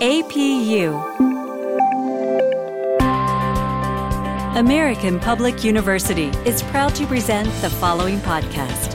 APU American Public University is proud to present the following podcast.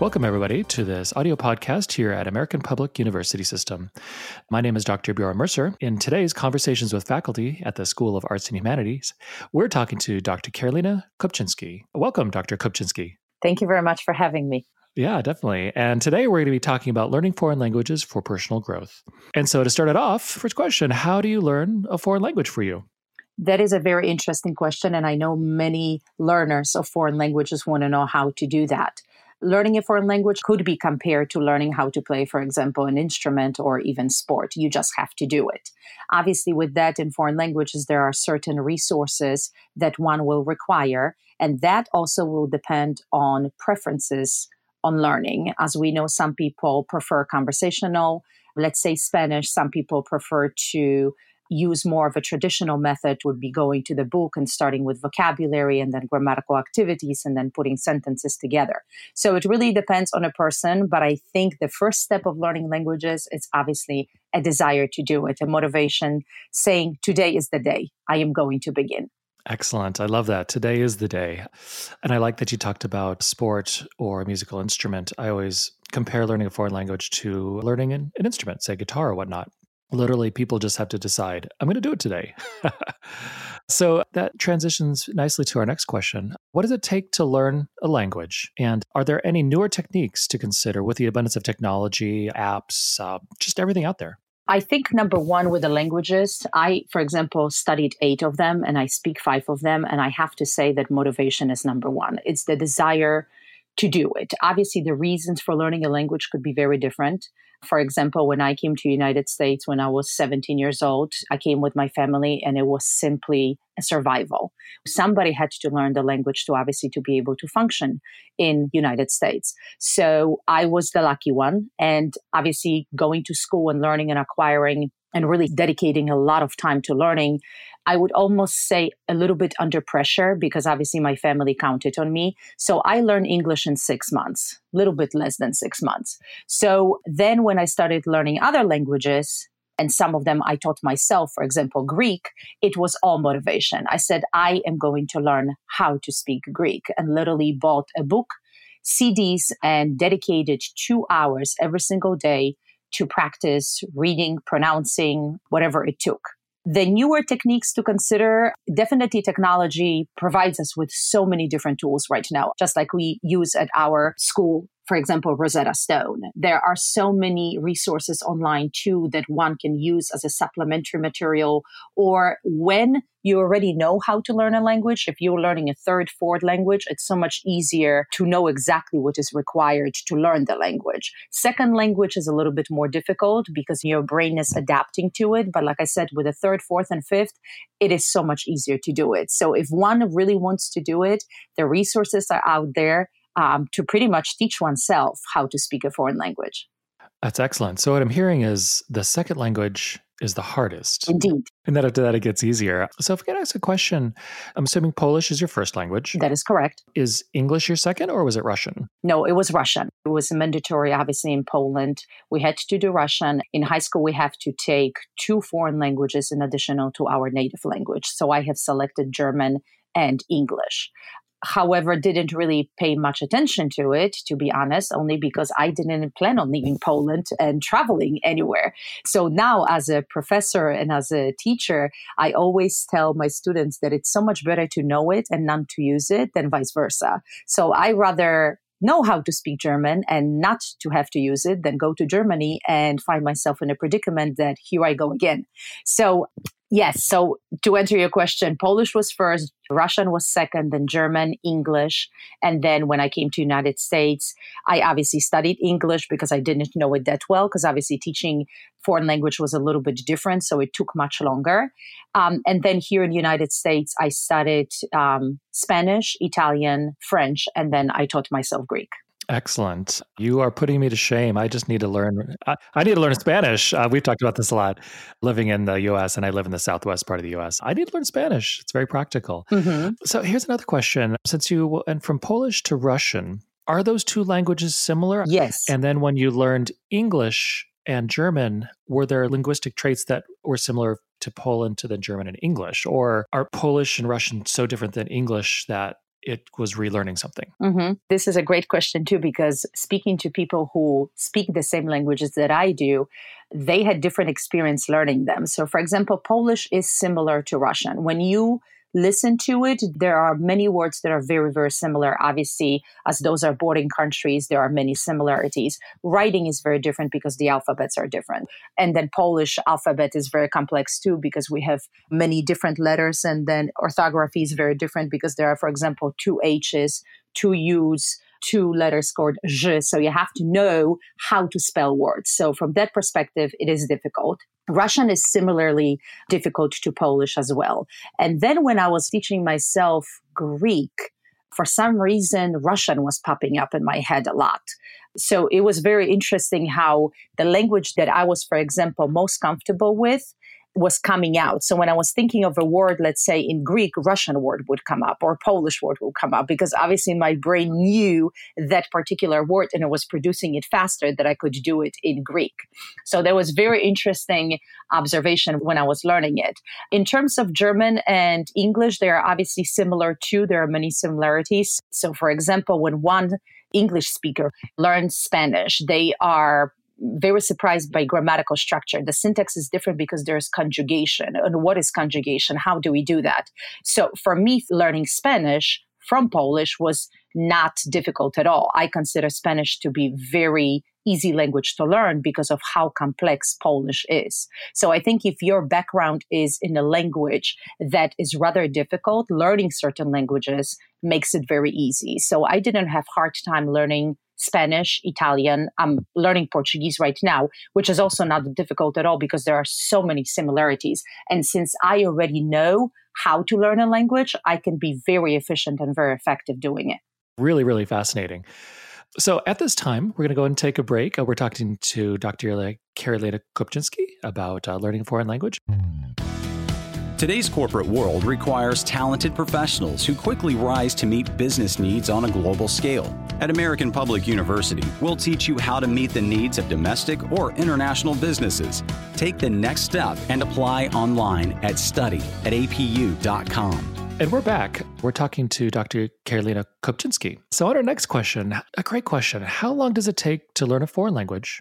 Welcome, everybody, to this audio podcast here at American Public University System. My name is Dr. Bjorn Mercer. In today's Conversations with Faculty at the School of Arts and Humanities, we're talking to Dr. Karolina Kopczynski. Welcome, Dr. Kopczynski. Thank you very much for having me. Yeah, definitely. And today we're going to be talking about learning foreign languages for personal growth. And so, to start it off, first question How do you learn a foreign language for you? That is a very interesting question. And I know many learners of foreign languages want to know how to do that learning a foreign language could be compared to learning how to play, for example, an instrument or even sport. You just have to do it. Obviously, with that in foreign languages, there are certain resources that one will require, and that also will depend on preferences on learning. As we know, some people prefer conversational, let's say Spanish, some people prefer to use more of a traditional method would be going to the book and starting with vocabulary and then grammatical activities and then putting sentences together. So it really depends on a person, but I think the first step of learning languages is obviously a desire to do it, a motivation saying, today is the day I am going to begin. Excellent. I love that. Today is the day. And I like that you talked about sport or a musical instrument. I always compare learning a foreign language to learning an, an instrument, say guitar or whatnot literally people just have to decide i'm going to do it today so that transitions nicely to our next question what does it take to learn a language and are there any newer techniques to consider with the abundance of technology apps uh, just everything out there I think number one with the languages, I, for example, studied eight of them and I speak five of them. And I have to say that motivation is number one. It's the desire to do it. Obviously, the reasons for learning a language could be very different. For example, when I came to United States when I was 17 years old, I came with my family and it was simply a survival. Somebody had to learn the language to obviously to be able to function in United States. So I was the lucky one and obviously going to school and learning and acquiring and really dedicating a lot of time to learning I would almost say a little bit under pressure because obviously my family counted on me. So I learned English in six months, a little bit less than six months. So then when I started learning other languages, and some of them I taught myself, for example, Greek, it was all motivation. I said, I am going to learn how to speak Greek and literally bought a book, CDs, and dedicated two hours every single day to practice reading, pronouncing, whatever it took. The newer techniques to consider, definitely technology provides us with so many different tools right now, just like we use at our school for example, Rosetta Stone. There are so many resources online too that one can use as a supplementary material. Or when you already know how to learn a language, if you're learning a third, fourth language, it's so much easier to know exactly what is required to learn the language. Second language is a little bit more difficult because your brain is adapting to it. But like I said, with a third, fourth, and fifth, it is so much easier to do it. So if one really wants to do it, the resources are out there um, to pretty much teach oneself how to speak a foreign language. That's excellent. So, what I'm hearing is the second language is the hardest. Indeed. And then after that, it gets easier. So, if I could ask a question, I'm assuming Polish is your first language. That is correct. Is English your second, or was it Russian? No, it was Russian. It was mandatory, obviously, in Poland. We had to do Russian. In high school, we have to take two foreign languages in addition to our native language. So, I have selected German and English however, didn't really pay much attention to it, to be honest, only because I didn't plan on leaving Poland and traveling anywhere. So now, as a professor and as a teacher, I always tell my students that it's so much better to know it and not to use it than vice versa. So I rather know how to speak German and not to have to use it than go to Germany and find myself in a predicament that here I go again. So Yes. So to answer your question, Polish was first, Russian was second, then German, English. And then when I came to United States, I obviously studied English because I didn't know it that well, because obviously teaching foreign language was a little bit different. So it took much longer. Um, and then here in the United States, I studied um, Spanish, Italian, French, and then I taught myself Greek. Excellent. You are putting me to shame. I just need to learn. I, I need to learn Spanish. Uh, we've talked about this a lot. Living in the U.S. and I live in the southwest part of the U.S. I need to learn Spanish. It's very practical. Mm-hmm. So here's another question: Since you went from Polish to Russian, Are those two languages similar? Yes. And then when you learned English and German, were there linguistic traits that were similar to Poland to the German and English? Or are Polish and Russian so different than English that it was relearning something? Mm-hmm. This is a great question, too, because speaking to people who speak the same languages that I do, they had different experience learning them. So, for example, Polish is similar to Russian. When you listen to it, there are many words that are very, very similar. Obviously, as those are bordering countries, there are many similarities. Writing is very different because the alphabets are different. And then Polish alphabet is very complex too because we have many different letters. And then orthography is very different because there are, for example, two H's, two U's, two letters called Z. So you have to know how to spell words. So from that perspective, it is difficult. Russian is similarly difficult to Polish as well. And then when I was teaching myself Greek, for some reason, Russian was popping up in my head a lot. So it was very interesting how the language that I was, for example, most comfortable with was coming out. So when I was thinking of a word, let's say in Greek, Russian word would come up or Polish word would come up because obviously my brain knew that particular word and it was producing it faster that I could do it in Greek. So that was very interesting observation when I was learning it. In terms of German and English, they are obviously similar too. There are many similarities. So for example, when one English speaker learns Spanish, they are very surprised by grammatical structure. The syntax is different because there's conjugation. And what is conjugation? How do we do that? So for me, learning Spanish from Polish was not difficult at all. I consider Spanish to be very easy language to learn because of how complex Polish is. So I think if your background is in a language that is rather difficult, learning certain languages makes it very easy. So I didn't have hard time learning Spanish, Italian. I'm learning Portuguese right now, which is also not difficult at all because there are so many similarities. And since I already know how to learn a language, I can be very efficient and very effective doing it. Really, really fascinating. So at this time, we're going to go and take a break. Uh, we're talking to Dr. Karolina Kopczynski about uh, learning a foreign language. Today's corporate world requires talented professionals who quickly rise to meet business needs on a global scale. At American Public University, we'll teach you how to meet the needs of domestic or international businesses. Take the next step and apply online at study at apu.com. And we're back. We're talking to Dr. Karolina Kopczynski. So, on our next question, a great question How long does it take to learn a foreign language?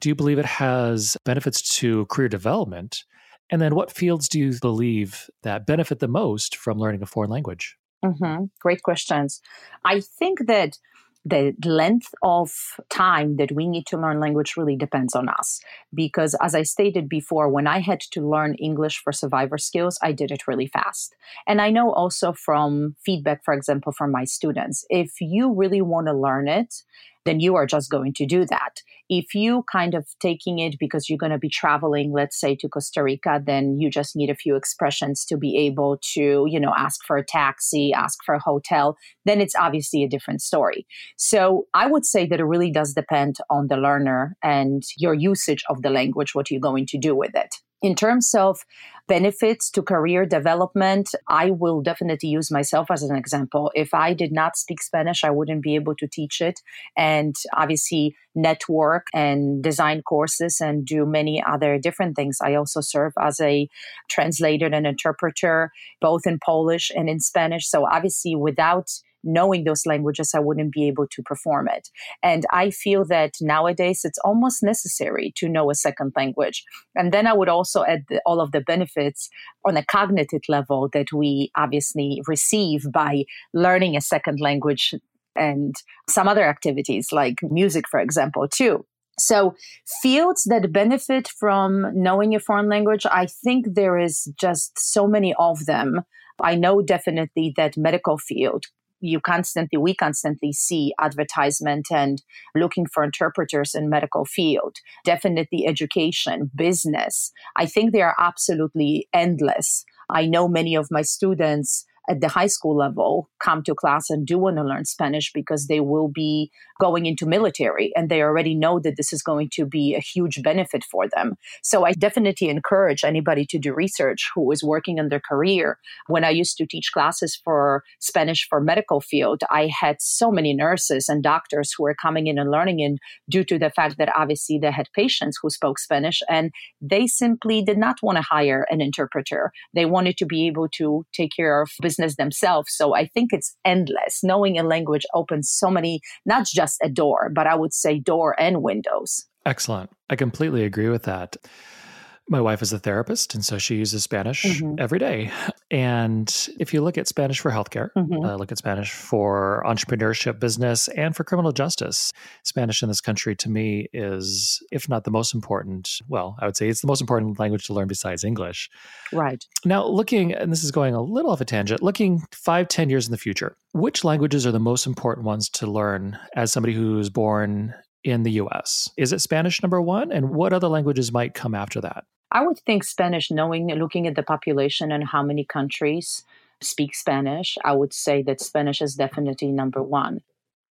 Do you believe it has benefits to career development? And then what fields do you believe that benefit the most from learning a foreign language? Mm-hmm. Great questions. I think that the length of time that we need to learn language really depends on us. Because as I stated before, when I had to learn English for survivor skills, I did it really fast. And I know also from feedback, for example, from my students, if you really want to learn it, then you are just going to do that. If you kind of taking it because you're going to be traveling, let's say to Costa Rica, then you just need a few expressions to be able to, you know, ask for a taxi, ask for a hotel, then it's obviously a different story. So I would say that it really does depend on the learner and your usage of the language, what you're going to do with it. In terms of benefits to career development, I will definitely use myself as an example. If I did not speak Spanish, I wouldn't be able to teach it. And obviously, network and design courses and do many other different things. I also serve as a translator and interpreter, both in Polish and in Spanish. So, obviously, without knowing those languages, I wouldn't be able to perform it. And I feel that nowadays it's almost necessary to know a second language. And then I would also add the, all of the benefits on a cognitive level that we obviously receive by learning a second language and some other activities like music, for example, too. So, fields that benefit from knowing a foreign language, I think there is just so many of them. I know definitely that medical field you constantly we constantly see advertisement and looking for interpreters in medical field definitely education business. I think they are absolutely endless. I know many of my students at the high school level come to class and do want to learn Spanish because they will be going into military and they already know that this is going to be a huge benefit for them. So I definitely encourage anybody to do research who is working in their career. When I used to teach classes for Spanish for medical field, I had so many nurses and doctors who were coming in and learning in due to the fact that obviously they had patients who spoke Spanish and they simply did not want to hire an interpreter. They wanted to be able to take care of business themselves. So I think it's endless. Knowing a language opens so many, not just a door, but I would say door and windows. Excellent. I completely agree with that my wife is a therapist, and so she uses Spanish mm-hmm. every day. And if you look at Spanish for healthcare, mm-hmm. uh, look at Spanish for entrepreneurship, business, and for criminal justice, Spanish in this country to me is, if not the most important, well, I would say it's the most important language to learn besides English. Right. Now, looking, and this is going a little off a tangent, looking five, ten years in the future, which languages are the most important ones to learn as somebody who's born in the US? Is it Spanish number one? And what other languages might come after that? I would think Spanish, knowing, looking at the population and how many countries speak Spanish, I would say that Spanish is definitely number one.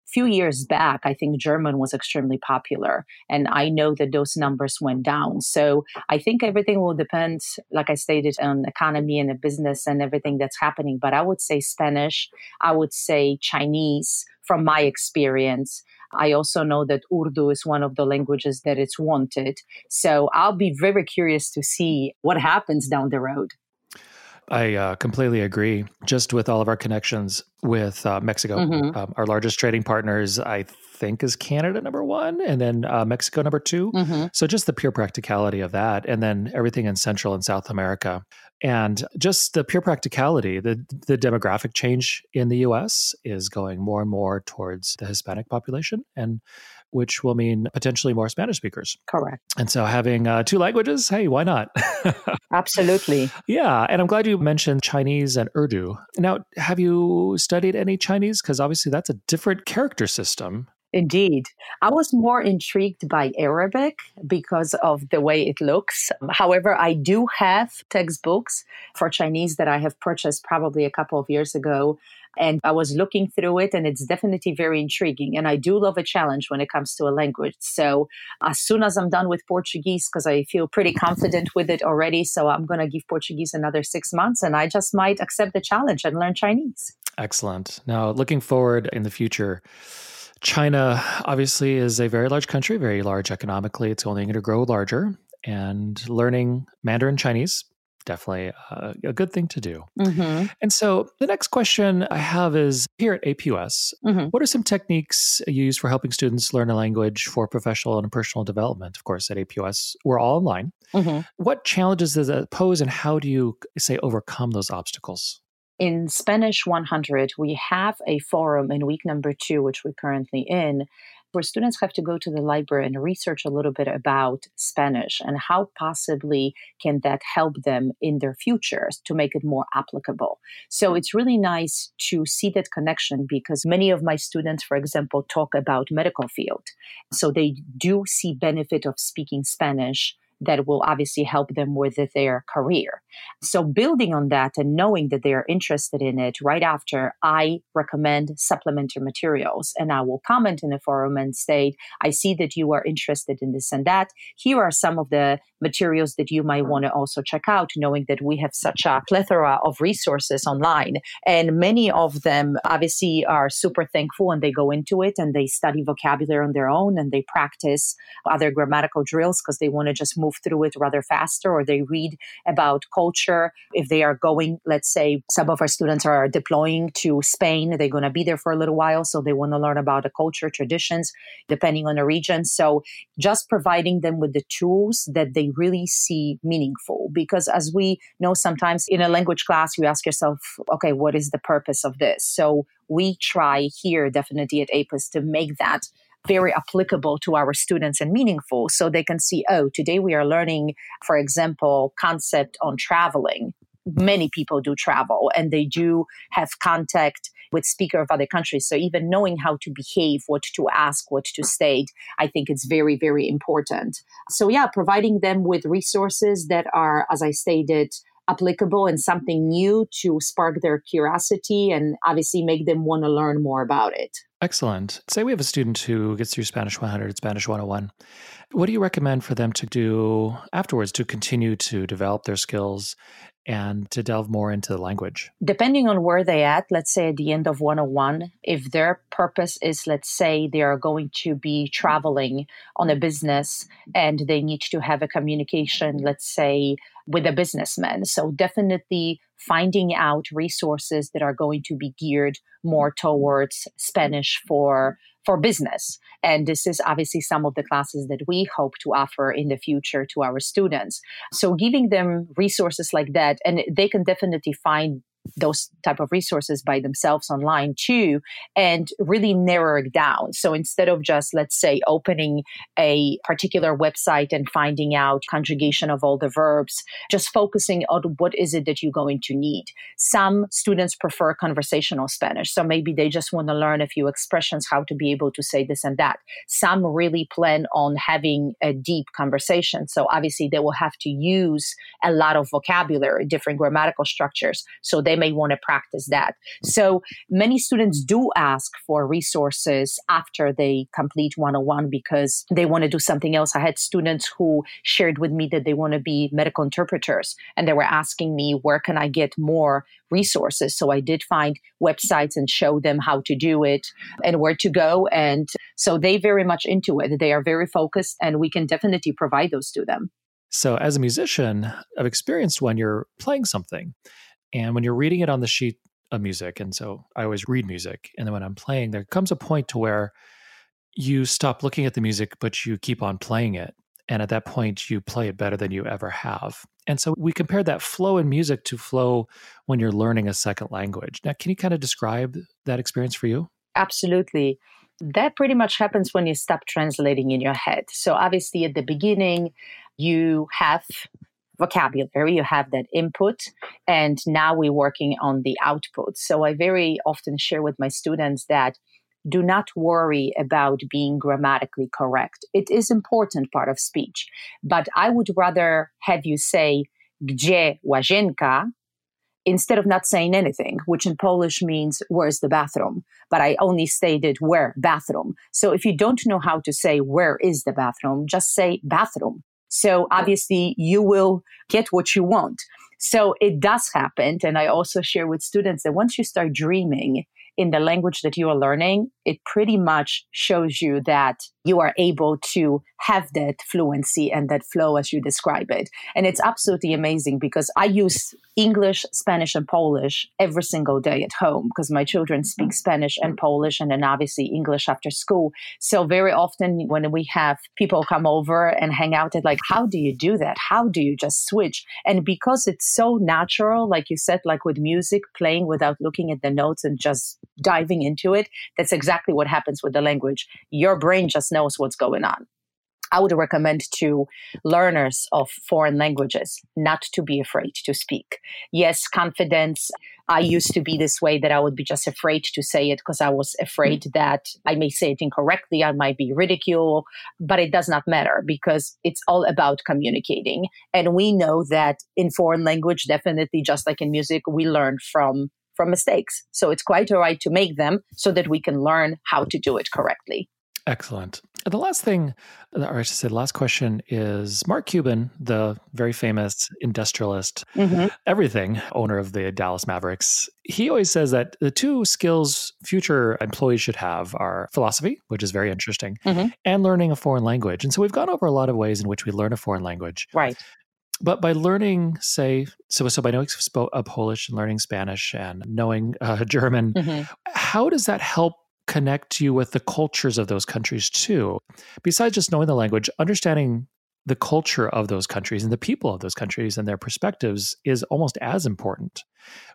A few years back, I think German was extremely popular, and I know that those numbers went down. So I think everything will depend, like I stated, on economy and the business and everything that's happening. But I would say Spanish, I would say Chinese from my experience. I also know that Urdu is one of the languages that it's wanted. So I'll be very curious to see what happens down the road. I uh, completely agree. Just with all of our connections with uh, Mexico, mm-hmm. um, our largest trading partners, I think, is Canada number one, and then uh, Mexico number 2 mm-hmm. So just the pure practicality of that, and then everything in Central and South America, and just the pure practicality. The the demographic change in the U.S. is going more and more towards the Hispanic population, and which will mean potentially more Spanish speakers. Correct. And so having uh, two languages, hey, why not? Absolutely. Yeah. And I'm glad you mentioned Chinese and Urdu. Now, have you studied any Chinese? Because obviously that's a different character system. Indeed. I was more intrigued by Arabic because of the way it looks. However, I do have textbooks for Chinese that I have purchased probably a couple of years ago and I was looking through it, and it's definitely very intriguing. And I do love a challenge when it comes to a language. So as soon as I'm done with Portuguese, because I feel pretty confident with it already, so I'm going to give Portuguese another six months, and I just might accept the challenge and learn Chinese. Excellent. Now, looking forward in the future. China obviously is a very large country, very large economically. It's only going to grow larger. And learning Mandarin Chinese definitely a, a good thing to do. Mm-hmm. And so the next question I have is here at APUS, mm-hmm. what are some techniques you use for helping students learn a language for professional and personal development? Of course, at APUS, we're all online. Mm-hmm. What challenges does that pose and how do you say overcome those obstacles? In Spanish 100, we have a forum in week number two, which we're currently in, where students have to go to the library and research a little bit about Spanish and how possibly can that help them in their futures to make it more applicable. So it's really nice to see that connection because many of my students, for example, talk about medical field. So they do see benefit of speaking Spanish that will obviously help them with their career. So, building on that and knowing that they are interested in it right after, I recommend supplementary materials. And I will comment in the forum and state, I see that you are interested in this and that. Here are some of the materials that you might want to also check out, knowing that we have such a plethora of resources online. And many of them obviously are super thankful and they go into it and they study vocabulary on their own and they practice other grammatical drills because they want to just move through it rather faster or they read about. If they are going, let's say some of our students are deploying to Spain, they're going to be there for a little while. So they want to learn about the culture, traditions, depending on the region. So just providing them with the tools that they really see meaningful. Because as we know, sometimes in a language class, you ask yourself, okay, what is the purpose of this? So we try here definitely at APUS to make that very applicable to our students and meaningful so they can see oh today we are learning for example concept on traveling many people do travel and they do have contact with speaker of other countries so even knowing how to behave what to ask what to state i think it's very very important so yeah providing them with resources that are as i stated applicable and something new to spark their curiosity and obviously make them want to learn more about it. Excellent. Say we have a student who gets through Spanish 100, Spanish 101. What do you recommend for them to do afterwards to continue to develop their skills and to delve more into the language? Depending on where they at, let's say at the end of 101, if their purpose is, let's say, they are going to be traveling on a business and they need to have a communication, let's say, with a businessman. So definitely finding out resources that are going to be geared more mm-hmm. towards Spanish for for business. And this is obviously some of the classes that we hope to offer in the future to our students. So giving them resources like that, and they can definitely find those type of resources by themselves online too and really narrow it down. So instead of just let's say opening a particular website and finding out conjugation of all the verbs just focusing on what is it that you're going to need. Some students prefer conversational spanish so maybe they just want to learn a few expressions how to be able to say this and that. Some really plan on having a deep conversation so obviously they will have to use a lot of vocabulary different grammatical structures so they they may want to practice that. So many students do ask for resources after they complete 101 because they want to do something else. I had students who shared with me that they want to be medical interpreters and they were asking me, where can I get more resources? So I did find websites and show them how to do it and where to go. And so they very much into it. They are very focused and we can definitely provide those to them. So, as a musician, I've experienced when you're playing something and when you're reading it on the sheet of music, and so I always read music, and then when I'm playing, there comes a point to where you stop looking at the music, but you keep on playing it. And at that point, you play it better than you ever have. And so we compare that flow in music to flow when you're learning a second language. Now, can you kind of describe that experience for you? Absolutely. That pretty much happens when you stop translating in your head. So, obviously, at the beginning, you have vocabulary, you have that input, and now we're working on the output. So I very often share with my students that do not worry about being grammatically correct. It is important part of speech, but I would rather have you say gdzie łazienka instead of not saying anything, which in Polish means where's the bathroom, but I only stated where bathroom. So if you don't know how to say where is the bathroom, just say bathroom. So obviously you will get what you want. So it does happen. And I also share with students that once you start dreaming in the language that you are learning, it pretty much shows you that you are able to have that fluency and that flow as you describe it. And it's absolutely amazing because I use English, Spanish, and Polish every single day at home because my children speak Spanish and Polish and then obviously English after school. So very often when we have people come over and hang out, it's like, how do you do that? How do you just switch? And because it's so natural, like you said, like with music, playing without looking at the notes and just diving into it, that's exactly what happens with the language. Your brain just knows what's going on. I would recommend to learners of foreign languages not to be afraid to speak. Yes, confidence. I used to be this way that I would be just afraid to say it because I was afraid mm. that I may say it incorrectly, I might be ridiculed, but it does not matter because it's all about communicating. And we know that in foreign language, definitely just like in music, we learn from from mistakes. So it's quite all right to make them so that we can learn how to do it correctly. Excellent. The last thing, or I should say, the last question is Mark Cuban, the very famous industrialist, mm-hmm. everything owner of the Dallas Mavericks. He always says that the two skills future employees should have are philosophy, which is very interesting, mm-hmm. and learning a foreign language. And so we've gone over a lot of ways in which we learn a foreign language. Right. But by learning, say, so so by knowing a Polish and learning Spanish and knowing uh, German, mm-hmm. how does that help connect you with the cultures of those countries too. Besides just knowing the language, understanding the culture of those countries and the people of those countries and their perspectives is almost as important,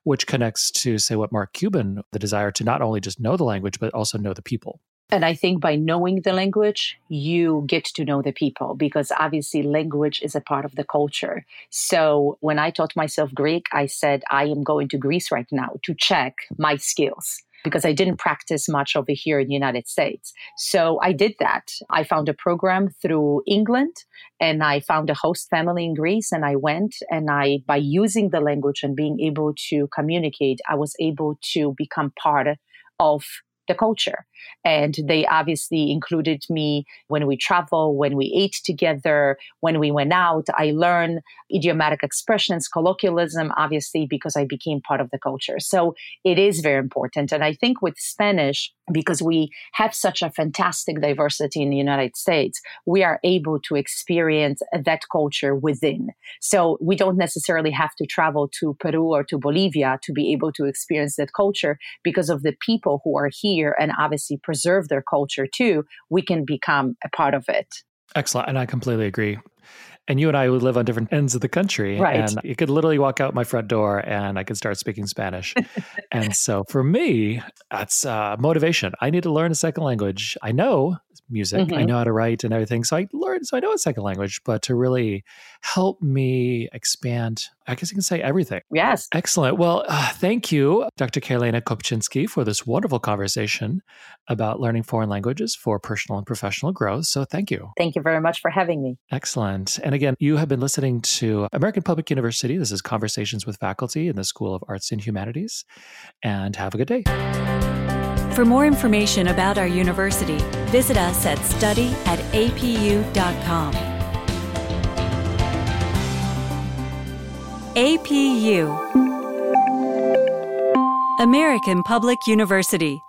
which connects to, say, what Mark Cuban, the desire to not only just know the language, but also know the people. And I think by knowing the language, you get to know the people because obviously language is a part of the culture. So when I taught myself Greek, I said, I am going to Greece right now to check my skills because I didn't practice much over here in the United States. So I did that. I found a program through England and I found a host family in Greece and I went and I, by using the language and being able to communicate, I was able to become part of the culture. And they obviously included me when we travel, when we ate together, when we went out. I learned idiomatic expressions, colloquialism, obviously, because I became part of the culture. So it is very important. And I think with Spanish, because we have such a fantastic diversity in the United States, we are able to experience that culture within. So we don't necessarily have to travel to Peru or to Bolivia to be able to experience that culture because of the people who are here and obviously preserve their culture too. We can become a part of it. Excellent. And I completely agree and you and I would live on different ends of the country. Right. And you could literally walk out my front door and I could start speaking Spanish. and so for me, that's uh, motivation. I need to learn a second language. I know music, mm-hmm. I know how to write and everything. So I learned, so I know a second language, but to really help me expand, I guess you can say everything. Yes. Excellent. Well, uh, thank you, Dr. Kaylena Kopczynski, for this wonderful conversation about learning foreign languages for personal and professional growth. So thank you. Thank you very much for having me. Excellent. And again, you have been listening to American Public University. This is Conversations with Faculty in the School of Arts and Humanities. And have a good day. For more information about our university, visit us at study at apu.com. APU American Public University